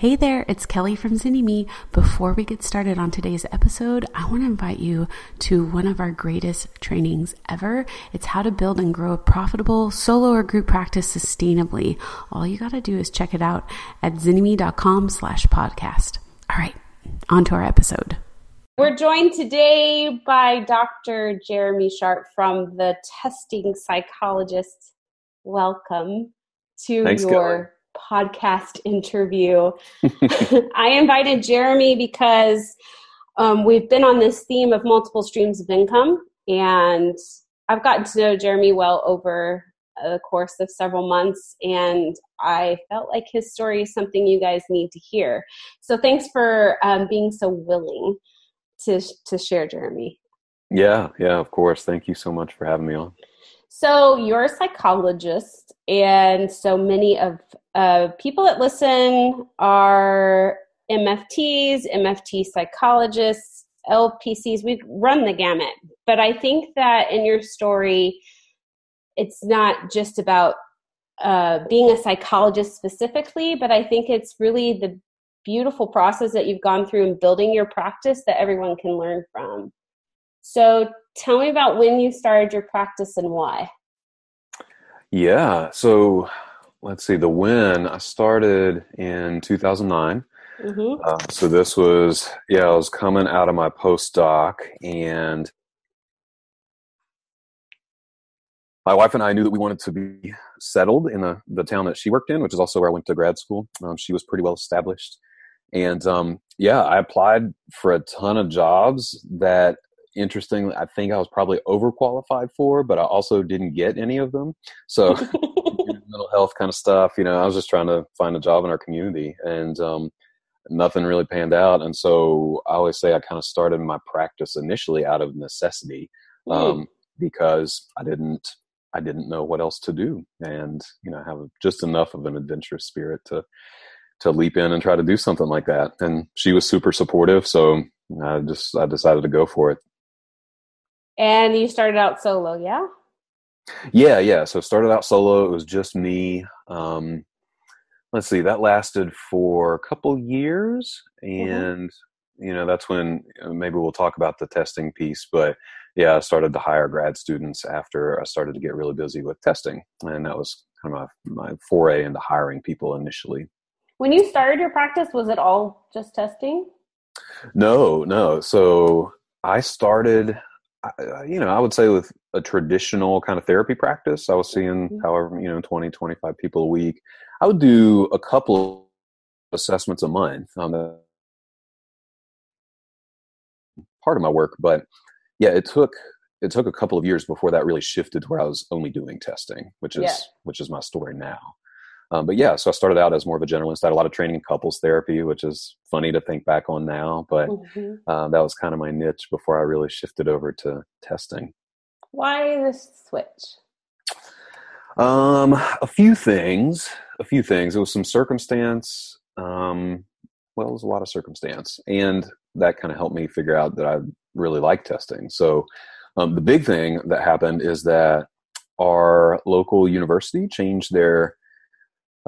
Hey there, it's Kelly from Zynnyme. Before we get started on today's episode, I want to invite you to one of our greatest trainings ever. It's how to build and grow a profitable solo or group practice sustainably. All you got to do is check it out at zynnyme.com slash podcast. All right, on to our episode. We're joined today by Dr. Jeremy Sharp from the Testing Psychologist. Welcome to Thanks, your Kelly podcast interview. I invited Jeremy because um, we've been on this theme of multiple streams of income, and I've gotten to know Jeremy well over the course of several months, and I felt like his story is something you guys need to hear. So, thanks for um, being so willing to to share, Jeremy. Yeah, yeah, of course. Thank you so much for having me on. So, you're a psychologist, and so many of uh, people that listen are MFTs, MFT psychologists, LPCs. We run the gamut. But I think that in your story, it's not just about uh, being a psychologist specifically, but I think it's really the beautiful process that you've gone through in building your practice that everyone can learn from. So tell me about when you started your practice and why. Yeah, so let's see, the when I started in 2009. Mm-hmm. Uh, so this was, yeah, I was coming out of my postdoc and my wife and I knew that we wanted to be settled in the, the town that she worked in, which is also where I went to grad school. Um, she was pretty well established. And um, yeah, I applied for a ton of jobs that interestingly, I think I was probably overqualified for, but I also didn't get any of them. So mental health kind of stuff, you know, I was just trying to find a job in our community and um, nothing really panned out. And so I always say I kind of started my practice initially out of necessity um, mm. because I didn't I didn't know what else to do, and you know, have just enough of an adventurous spirit to to leap in and try to do something like that. And she was super supportive, so I just I decided to go for it. And you started out solo, yeah? Yeah, yeah. So started out solo. It was just me. Um, let's see, that lasted for a couple years, mm-hmm. and mm-hmm. you know that's when maybe we'll talk about the testing piece. But yeah, I started to hire grad students after I started to get really busy with testing, and that was kind of my, my foray into hiring people initially. When you started your practice, was it all just testing? No, no. So I started you know, I would say with a traditional kind of therapy practice, I was seeing mm-hmm. however, you know, 20, 25 people a week. I would do a couple assessments a month on the part of my work, but yeah, it took it took a couple of years before that really shifted to where I was only doing testing, which is yeah. which is my story now. Um, but yeah, so I started out as more of a generalist. I had a lot of training in couples therapy, which is funny to think back on now, but mm-hmm. uh, that was kind of my niche before I really shifted over to testing. Why this switch? Um, a few things. A few things. It was some circumstance. Um, well, it was a lot of circumstance, and that kind of helped me figure out that I really like testing. So, um, the big thing that happened is that our local university changed their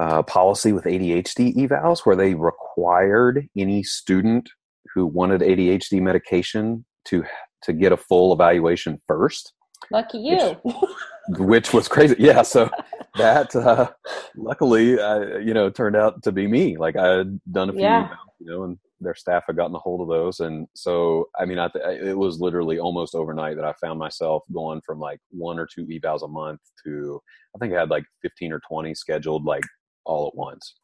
uh, policy with ADHD evals where they required any student who wanted ADHD medication to to get a full evaluation first. Lucky you. Which, which was crazy. Yeah. So that uh, luckily, uh, you know, turned out to be me. Like I had done a few, yeah. evals, you know, and their staff had gotten a hold of those. And so, I mean, I th- it was literally almost overnight that I found myself going from like one or two evals a month to, I think I had like 15 or 20 scheduled like all at once.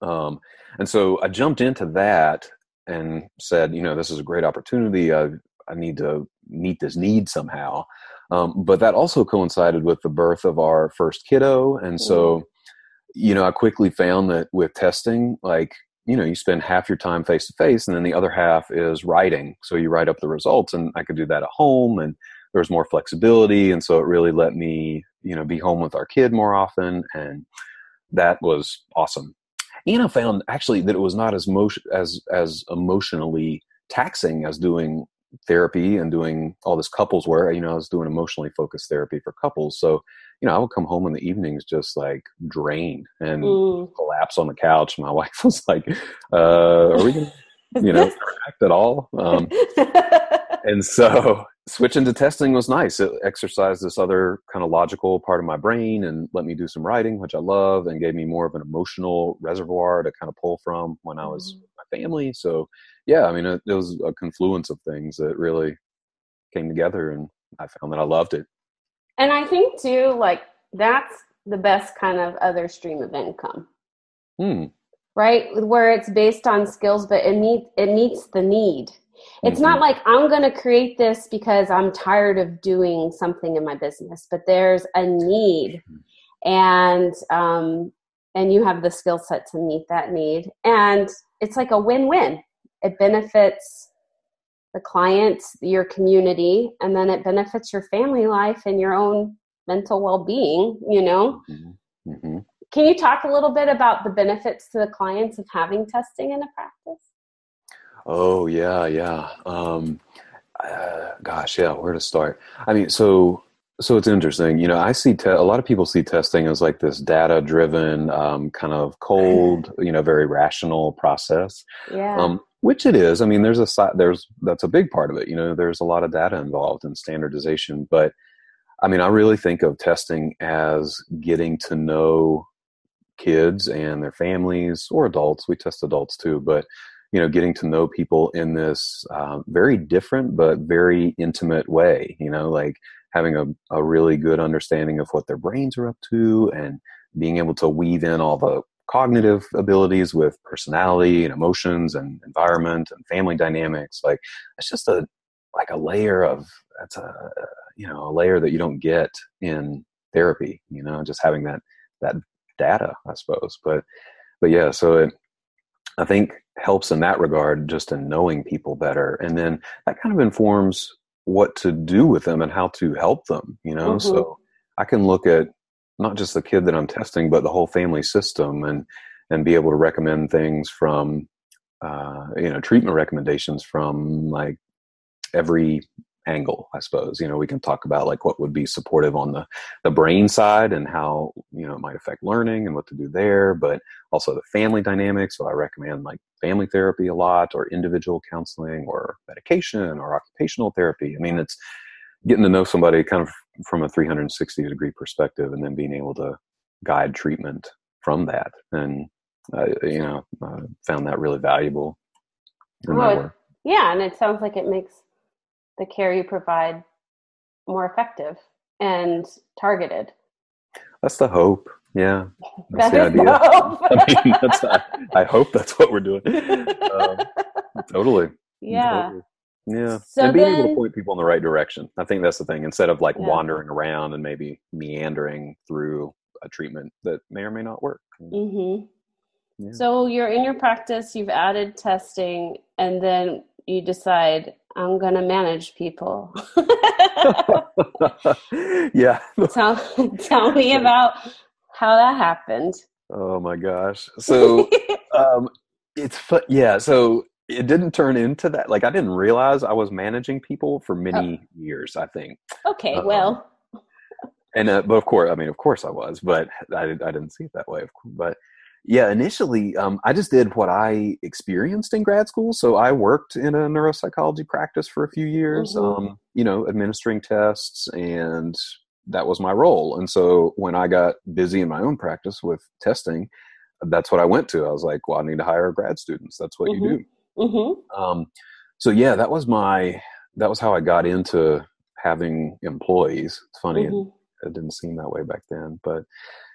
Um, and so I jumped into that and said, you know, this is a great opportunity. I, I need to meet this need somehow. Um, but that also coincided with the birth of our first kiddo. And so, mm. you know, I quickly found that with testing, like, you know, you spend half your time face to face and then the other half is writing. So you write up the results and I could do that at home and there was more flexibility. And so it really let me, you know, be home with our kid more often and that was awesome. And I found actually that it was not as motion as as emotionally taxing as doing therapy and doing all this couples work. You know, I was doing emotionally focused therapy for couples. So, you know, I would come home in the evenings just like drained and mm. collapse on the couch. My wife was like, uh, "Are we gonna, you know, at all?" Um, and so switching to testing was nice. It exercised this other kind of logical part of my brain and let me do some writing, which I love, and gave me more of an emotional reservoir to kind of pull from when I was mm. my family. So, yeah, I mean, it, it was a confluence of things that really came together, and I found that I loved it. And I think too, like that's the best kind of other stream of income. Hmm. Right, where it's based on skills, but it meets it meets the need it's mm-hmm. not like I'm going to create this because I'm tired of doing something in my business, but there's a need, and um, and you have the skill set to meet that need, and it's like a win-win. It benefits the client, your community, and then it benefits your family life and your own mental well-being. You know. Mm-hmm. mm-hmm. Can you talk a little bit about the benefits to the clients of having testing in a practice? Oh yeah, yeah. Um, uh, gosh, yeah. Where to start? I mean, so so it's interesting. You know, I see te- a lot of people see testing as like this data-driven, um, kind of cold, you know, very rational process. Yeah. Um, which it is. I mean, there's a side. There's that's a big part of it. You know, there's a lot of data involved in standardization, but I mean, I really think of testing as getting to know kids and their families or adults. We test adults too, but you know getting to know people in this um, very different but very intimate way you know like having a, a really good understanding of what their brains are up to and being able to weave in all the cognitive abilities with personality and emotions and environment and family dynamics like it's just a like a layer of that's a you know a layer that you don't get in therapy you know just having that that data i suppose but but yeah so it I think helps in that regard, just in knowing people better. And then that kind of informs what to do with them and how to help them, you know? Mm-hmm. So I can look at not just the kid that I'm testing, but the whole family system and, and be able to recommend things from, uh, you know, treatment recommendations from like every angle i suppose. You know we can talk about like what would be supportive on the the brain side and how you know it might affect learning and what to do there but also the family dynamics. So i recommend like family therapy a lot or individual counseling or medication or occupational therapy? I mean it's getting to know somebody kind of from a 360 degree perspective and then being able to guide treatment from that. And uh, you know uh, found that really valuable well, yeah and it sounds like it makes the care you provide more effective and targeted. That's the hope. Yeah, that's that the idea. The I mean, that's, I, I, hope that's what we're doing. Um, totally. Yeah. Totally. Yeah. So and being then, able to point people in the right direction. I think that's the thing. Instead of like yeah. wandering around and maybe meandering through a treatment that may or may not work. Mm-hmm. Yeah. So you're in your practice, you've added testing, and then you decide I'm going to manage people. yeah. tell, tell me about how that happened. Oh my gosh. So, um, it's fun. Yeah. So it didn't turn into that. Like I didn't realize I was managing people for many oh. years, I think. Okay. Um, well, and, uh, but of course, I mean, of course I was, but I, I didn't see it that way. But yeah, initially, um, I just did what I experienced in grad school. So I worked in a neuropsychology practice for a few years, mm-hmm. um, you know, administering tests, and that was my role. And so when I got busy in my own practice with testing, that's what I went to. I was like, well, I need to hire grad students. That's what mm-hmm. you do. Mm-hmm. Um, so yeah, that was my that was how I got into having employees. It's funny, it, mm-hmm. it didn't seem that way back then, but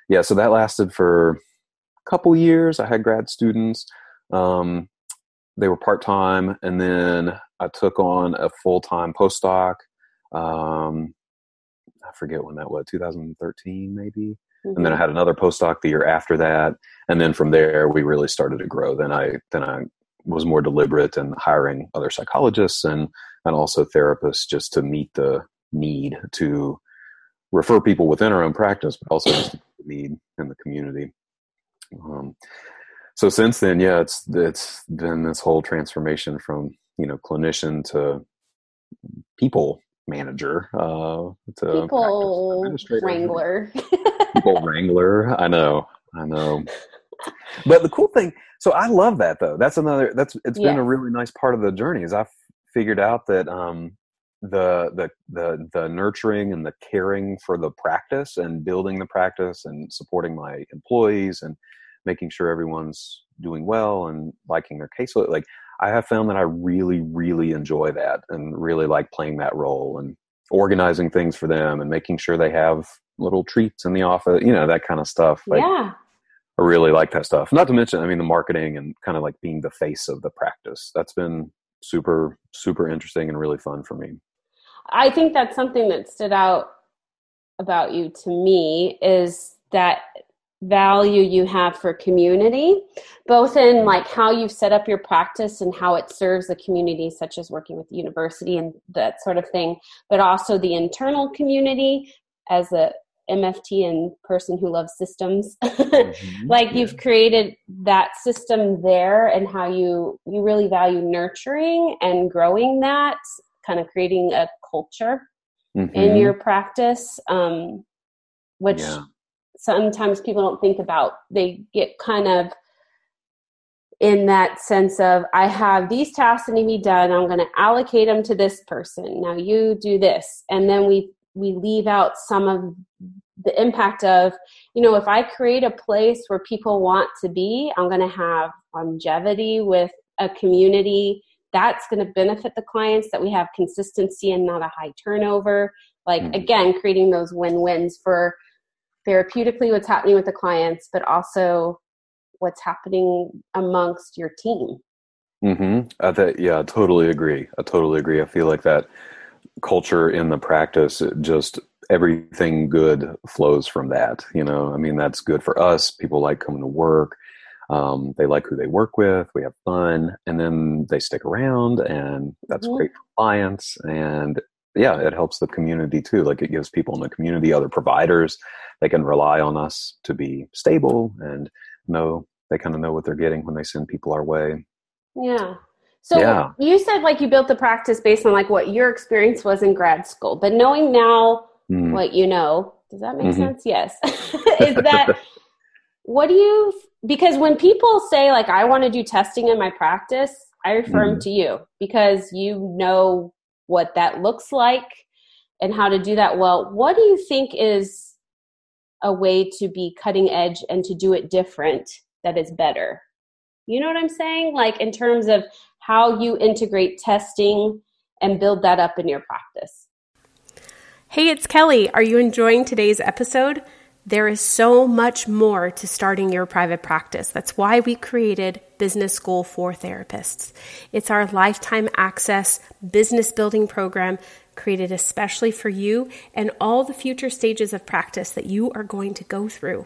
yeah. So that lasted for couple years. I had grad students. Um, they were part time, and then I took on a full time postdoc. Um, I forget when that was, 2013 maybe. Mm-hmm. And then I mm-hmm. had another postdoc the year after that, and then from there we really started to grow. Then I then I was more deliberate in hiring other psychologists and and also therapists just to meet the need to refer people within our own practice, but also just the need in the community. Um, so since then, yeah, it's it's been this whole transformation from you know clinician to people manager, uh, to people wrangler, people wrangler. I know, I know. But the cool thing, so I love that though. That's another. That's it's yes. been a really nice part of the journey. Is I've figured out that um, the the the the nurturing and the caring for the practice and building the practice and supporting my employees and making sure everyone's doing well and liking their caseload like i have found that i really really enjoy that and really like playing that role and organizing things for them and making sure they have little treats in the office you know that kind of stuff like, yeah. I really like that stuff. Not to mention i mean the marketing and kind of like being the face of the practice. That's been super super interesting and really fun for me I think that's something that stood out about you to me is that value you have for community both in like how you've set up your practice and how it serves the community such as working with the university and that sort of thing but also the internal community as a mft and person who loves systems mm-hmm. like you've created that system there and how you you really value nurturing and growing that kind of creating a culture mm-hmm. in your practice, um, which yeah. sometimes people don't think about. They get kind of in that sense of I have these tasks that need to be done. I'm going to allocate them to this person. Now you do this, and then we we leave out some of the impact of you know if I create a place where people want to be, I'm going to have longevity with a community that's going to benefit the clients that we have consistency and not a high turnover. Like mm-hmm. again creating those win-wins for therapeutically what's happening with the clients but also what's happening amongst your team. Mm-hmm. I th- yeah i totally agree. I totally agree. I feel like that culture in the practice just everything good flows from that you know? I mean that's good for us. People like coming to work um, they like who they work with. We have fun, and then they stick around, and that's mm-hmm. great for clients. And yeah, it helps the community too. Like it gives people in the community, other providers, they can rely on us to be stable and know they kind of know what they're getting when they send people our way. Yeah. So yeah. you said like you built the practice based on like what your experience was in grad school, but knowing now mm. what you know, does that make mm-hmm. sense? Yes. Is that what do you because when people say like i want to do testing in my practice i refer mm them to you because you know what that looks like and how to do that well. What do you think is a way to be cutting edge and to do it different that is better? You know what i'm saying? Like in terms of how you integrate testing and build that up in your practice. Hey it's kelly. Are you enjoying today's episode there is so much more to starting your private practice. That's why we created Business School for Therapists. It's our lifetime access business building program created especially for you and all the future stages of practice that you are going to go through.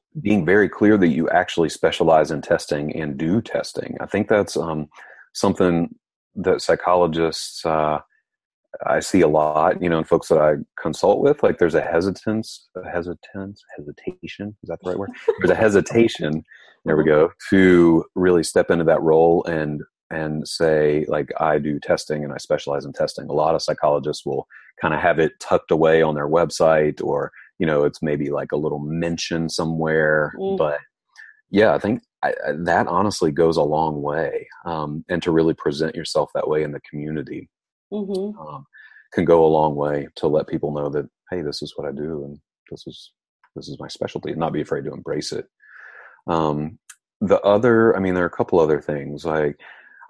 being very clear that you actually specialize in testing and do testing. I think that's um, something that psychologists uh, I see a lot. You know, and folks that I consult with, like there's a hesitance, a hesitance, hesitation. Is that the right word? There's a hesitation. There we go. To really step into that role and and say like I do testing and I specialize in testing. A lot of psychologists will kind of have it tucked away on their website or you know it's maybe like a little mention somewhere mm. but yeah i think I, that honestly goes a long way um, and to really present yourself that way in the community mm-hmm. um, can go a long way to let people know that hey this is what i do and this is this is my specialty and not be afraid to embrace it um, the other i mean there are a couple other things like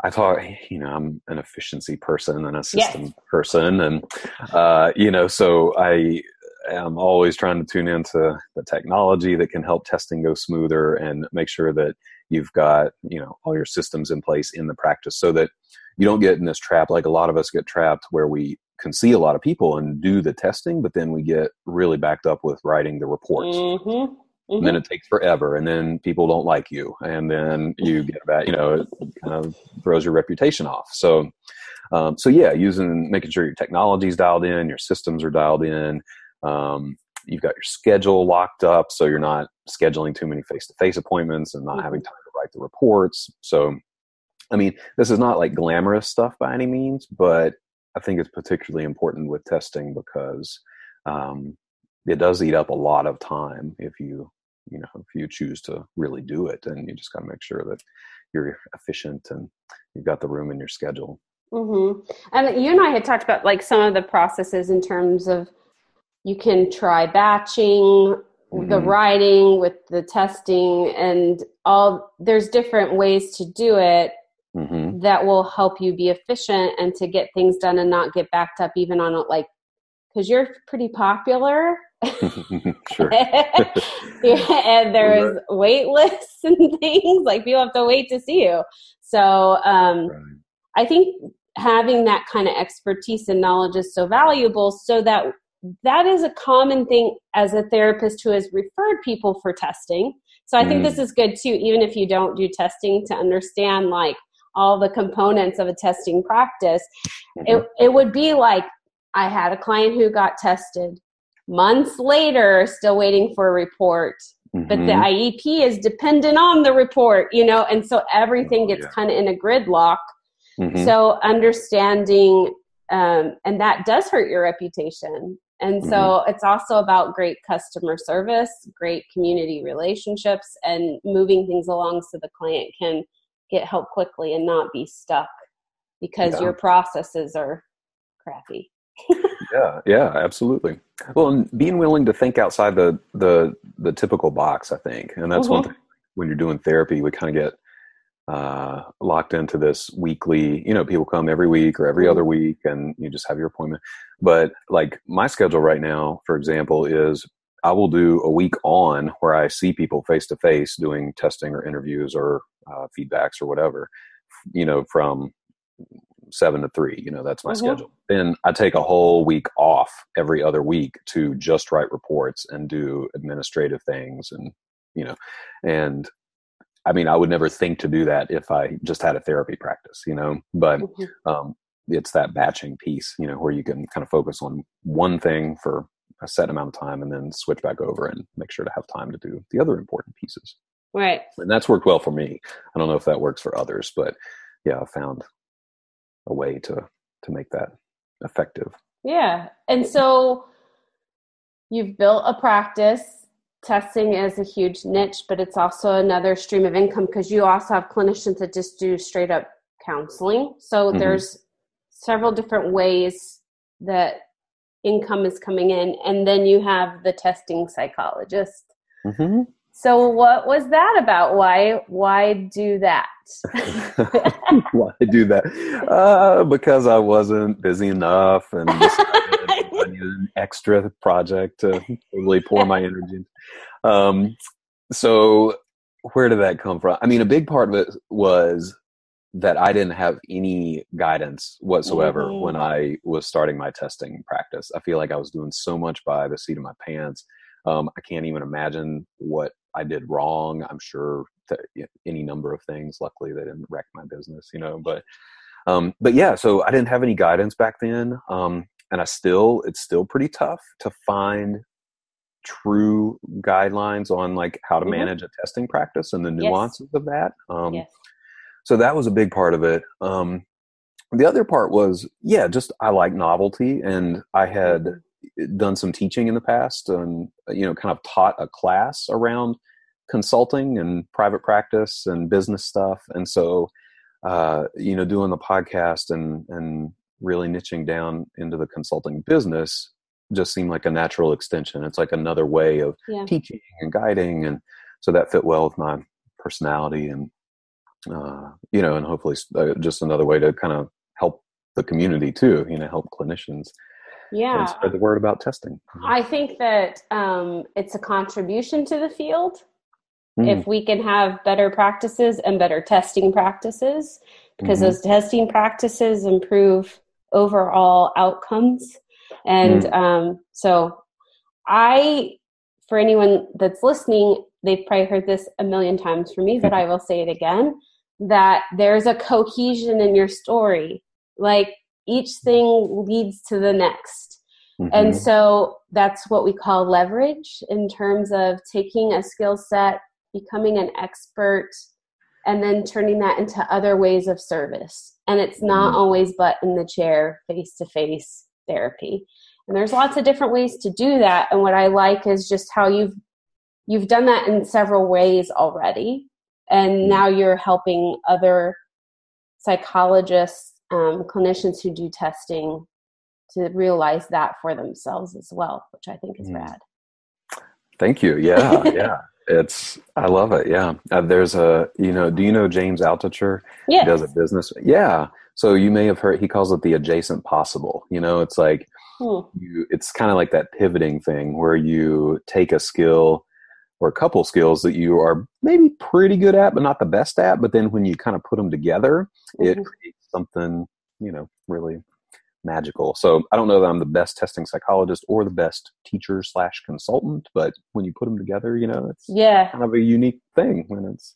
I thought, you know, I'm an efficiency person and a system yes. person, and uh, you know, so I am always trying to tune into the technology that can help testing go smoother and make sure that you've got you know all your systems in place in the practice so that you don't get in this trap like a lot of us get trapped where we can see a lot of people and do the testing, but then we get really backed up with writing the reports. Mm-hmm. Mm-hmm. And then it takes forever, and then people don't like you, and then you get back. You know, it kind of throws your reputation off. So, um, so yeah, using making sure your technology is dialed in, your systems are dialed in. Um, you've got your schedule locked up, so you're not scheduling too many face-to-face appointments and not mm-hmm. having time to write the reports. So, I mean, this is not like glamorous stuff by any means, but I think it's particularly important with testing because um, it does eat up a lot of time if you you know if you choose to really do it and you just got to make sure that you're efficient and you've got the room in your schedule mm-hmm. and you and i had talked about like some of the processes in terms of you can try batching mm-hmm. the writing with the testing and all there's different ways to do it mm-hmm. that will help you be efficient and to get things done and not get backed up even on it like because you're pretty popular sure and there's right. wait lists and things like people have to wait to see you so um, right. i think having that kind of expertise and knowledge is so valuable so that that is a common thing as a therapist who has referred people for testing so i mm. think this is good too even if you don't do testing to understand like all the components of a testing practice, mm-hmm. it, it would be like I had a client who got tested months later, still waiting for a report. Mm-hmm. But the mm-hmm. IEP is dependent on the report, you know, and so everything oh, gets yeah. kind of in a gridlock. Mm-hmm. So understanding, um, and that does hurt your reputation. And so mm-hmm. it's also about great customer service, great community relationships, and moving things along so the client can get help quickly and not be stuck because yeah. your processes are crappy. yeah, yeah, absolutely. Well, and being willing to think outside the the the typical box, I think, and that's mm-hmm. one thing. When you're doing therapy, we kind of get uh, locked into this weekly. You know, people come every week or every mm-hmm. other week, and you just have your appointment. But like my schedule right now, for example, is I will do a week on where I see people face to face doing testing or interviews or uh, feedbacks or whatever, you know, from seven to three, you know, that's my mm-hmm. schedule. Then I take a whole week off every other week to just write reports and do administrative things and, you know, and I mean, I would never think to do that if I just had a therapy practice, you know, but mm-hmm. um, it's that batching piece, you know, where you can kind of focus on one thing for a set amount of time and then switch back over and make sure to have time to do the other important pieces. Right. And that's worked well for me. I don't know if that works for others, but yeah, I found a way to to make that effective. Yeah. And so you've built a practice. Testing is a huge niche, but it's also another stream of income because you also have clinicians that just do straight up counseling. So mm-hmm. there's several different ways that income is coming in. And then you have the testing psychologist. Mm-hmm. So what was that about? Why why do that? why do that? Uh, because I wasn't busy enough and An extra project to really pour my energy. Um, so where did that come from? I mean, a big part of it was that I didn't have any guidance whatsoever mm-hmm. when I was starting my testing practice. I feel like I was doing so much by the seat of my pants. Um, I can't even imagine what I did wrong. I'm sure that any number of things. Luckily, they didn't wreck my business, you know. But um, but yeah, so I didn't have any guidance back then, um, and I still it's still pretty tough to find true guidelines on like how to mm-hmm. manage a testing practice and the nuances yes. of that. Um, yes. So that was a big part of it. Um, the other part was, yeah, just I like novelty, and I had mm-hmm done some teaching in the past and you know kind of taught a class around consulting and private practice and business stuff and so uh, you know doing the podcast and and really niching down into the consulting business just seemed like a natural extension it's like another way of yeah. teaching and guiding and so that fit well with my personality and uh, you know and hopefully uh, just another way to kind of help the community too you know help clinicians yeah spread the word about testing i think that um, it's a contribution to the field mm. if we can have better practices and better testing practices because mm-hmm. those testing practices improve overall outcomes. And mm. um, so, I, for anyone that's listening, they've probably heard this a million times from me, but I will say it again that there's a cohesion in your story. Like each thing leads to the next. Mm-hmm. And so that's what we call leverage in terms of taking a skill set, becoming an expert, and then turning that into other ways of service. And it's not mm-hmm. always but in the chair, face to face therapy. And there's lots of different ways to do that. And what I like is just how you've you've done that in several ways already. And mm-hmm. now you're helping other psychologists, um, clinicians who do testing to realize that for themselves as well, which I think is mm. rad. Thank you. Yeah, yeah. It's I love it. Yeah. Uh, there's a you know. Do you know James Altucher? Yeah. He does a business. Yeah. So you may have heard. He calls it the adjacent possible. You know, it's like hmm. you. It's kind of like that pivoting thing where you take a skill or a couple skills that you are maybe pretty good at, but not the best at. But then when you kind of put them together, mm-hmm. it creates something you know really magical. So I don't know that I'm the best testing psychologist or the best teacher slash consultant, but when you put them together, you know, it's yeah kind of a unique thing when it's.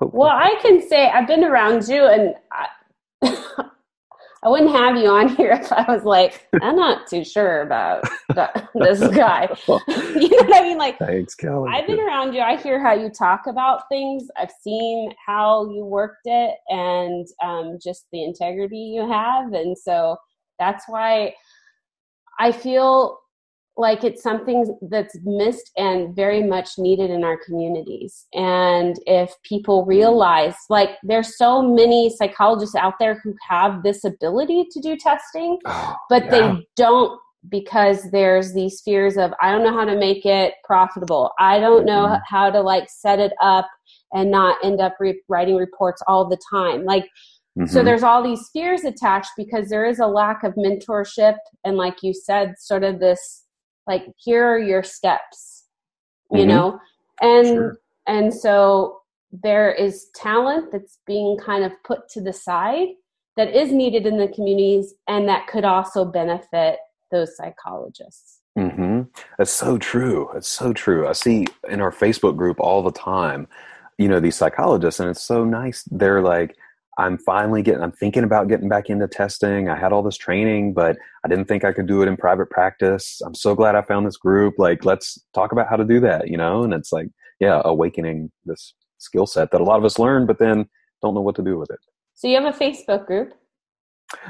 Well, I can say I've been around you, and I, I wouldn't have you on here if I was like, I'm not too sure about this guy. you know what I mean? Like, thanks, Kelly. I've been around you. I hear how you talk about things. I've seen how you worked it, and um, just the integrity you have, and so that's why I feel like it's something that's missed and very much needed in our communities. And if people realize, like, there's so many psychologists out there who have this ability to do testing, oh, but yeah. they don't because there's these fears of I don't know how to make it profitable. I don't know mm-hmm. how to like set it up and not end up re- writing reports all the time. Like Mm-hmm. So there's all these fears attached because there is a lack of mentorship and like you said sort of this like here are your steps you mm-hmm. know and sure. and so there is talent that's being kind of put to the side that is needed in the communities and that could also benefit those psychologists mm-hmm. that's so true it's so true i see in our facebook group all the time you know these psychologists and it's so nice they're like I'm finally getting, I'm thinking about getting back into testing. I had all this training, but I didn't think I could do it in private practice. I'm so glad I found this group. Like, let's talk about how to do that, you know? And it's like, yeah, awakening this skill set that a lot of us learn, but then don't know what to do with it. So you have a Facebook group?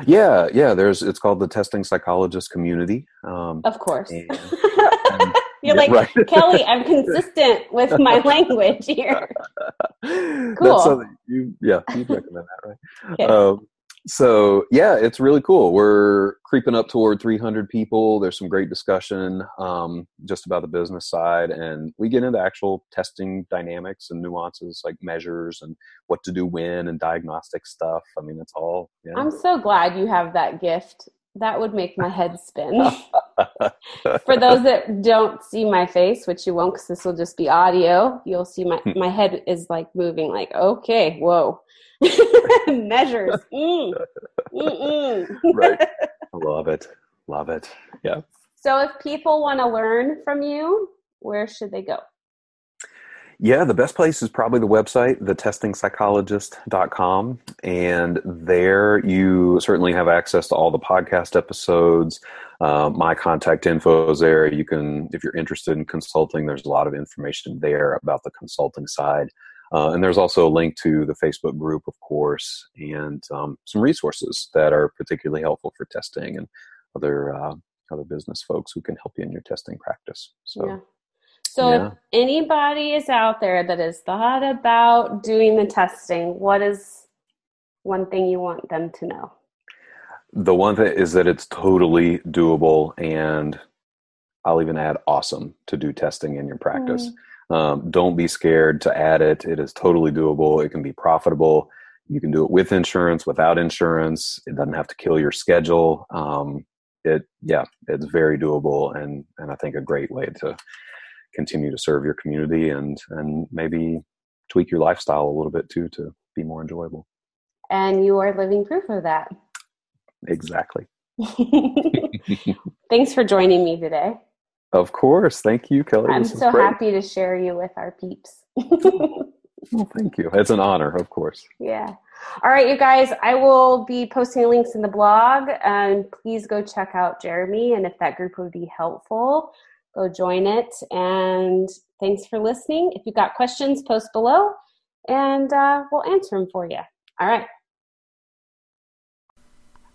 Yeah, yeah. There's, it's called the Testing Psychologist Community. Um, of course. And, and, You're like, right. Kelly, I'm consistent with my language here. Cool. you, yeah, you recommend that, right? Okay. Um, so yeah, it's really cool. We're creeping up toward 300 people. There's some great discussion um, just about the business side, and we get into actual testing dynamics and nuances like measures and what to do when and diagnostic stuff. I mean, it's all. Yeah. I'm so glad you have that gift that would make my head spin. For those that don't see my face, which you won't because this will just be audio, you'll see my, my head is like moving like, okay, whoa. Measures. Mm. right. Love it. Love it. Yeah. So if people want to learn from you, where should they go? Yeah, the best place is probably the website, thetestingpsychologist.com. And there you certainly have access to all the podcast episodes. Uh, my contact info is there. You can, if you're interested in consulting, there's a lot of information there about the consulting side. Uh, and there's also a link to the Facebook group, of course, and um, some resources that are particularly helpful for testing and other uh, other business folks who can help you in your testing practice. So. Yeah. So yeah. if anybody is out there that has thought about doing the testing, what is one thing you want them to know? The one thing is that it's totally doable and I'll even add awesome to do testing in your practice. Mm. Um, don't be scared to add it. It is totally doable. It can be profitable. You can do it with insurance, without insurance. It doesn't have to kill your schedule. Um, it, yeah, it's very doable and, and I think a great way to continue to serve your community and and maybe tweak your lifestyle a little bit too to be more enjoyable and you are living proof of that exactly. Thanks for joining me today. Of course. Thank you, Kelly. I'm so happy to share you with our peeps. well, thank you. It's an honor, of course. Yeah. All right, you guys, I will be posting links in the blog and please go check out Jeremy. And if that group would be helpful, go join it. And thanks for listening. If you've got questions, post below and uh, we'll answer them for you. All right.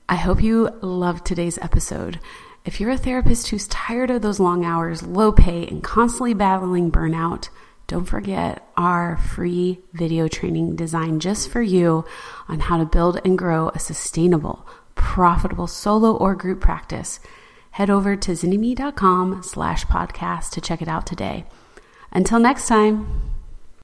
I hope you loved today's episode. If you're a therapist who's tired of those long hours, low pay, and constantly battling burnout, don't forget our free video training designed just for you on how to build and grow a sustainable, profitable solo or group practice. Head over to zynnyme.com slash podcast to check it out today. Until next time.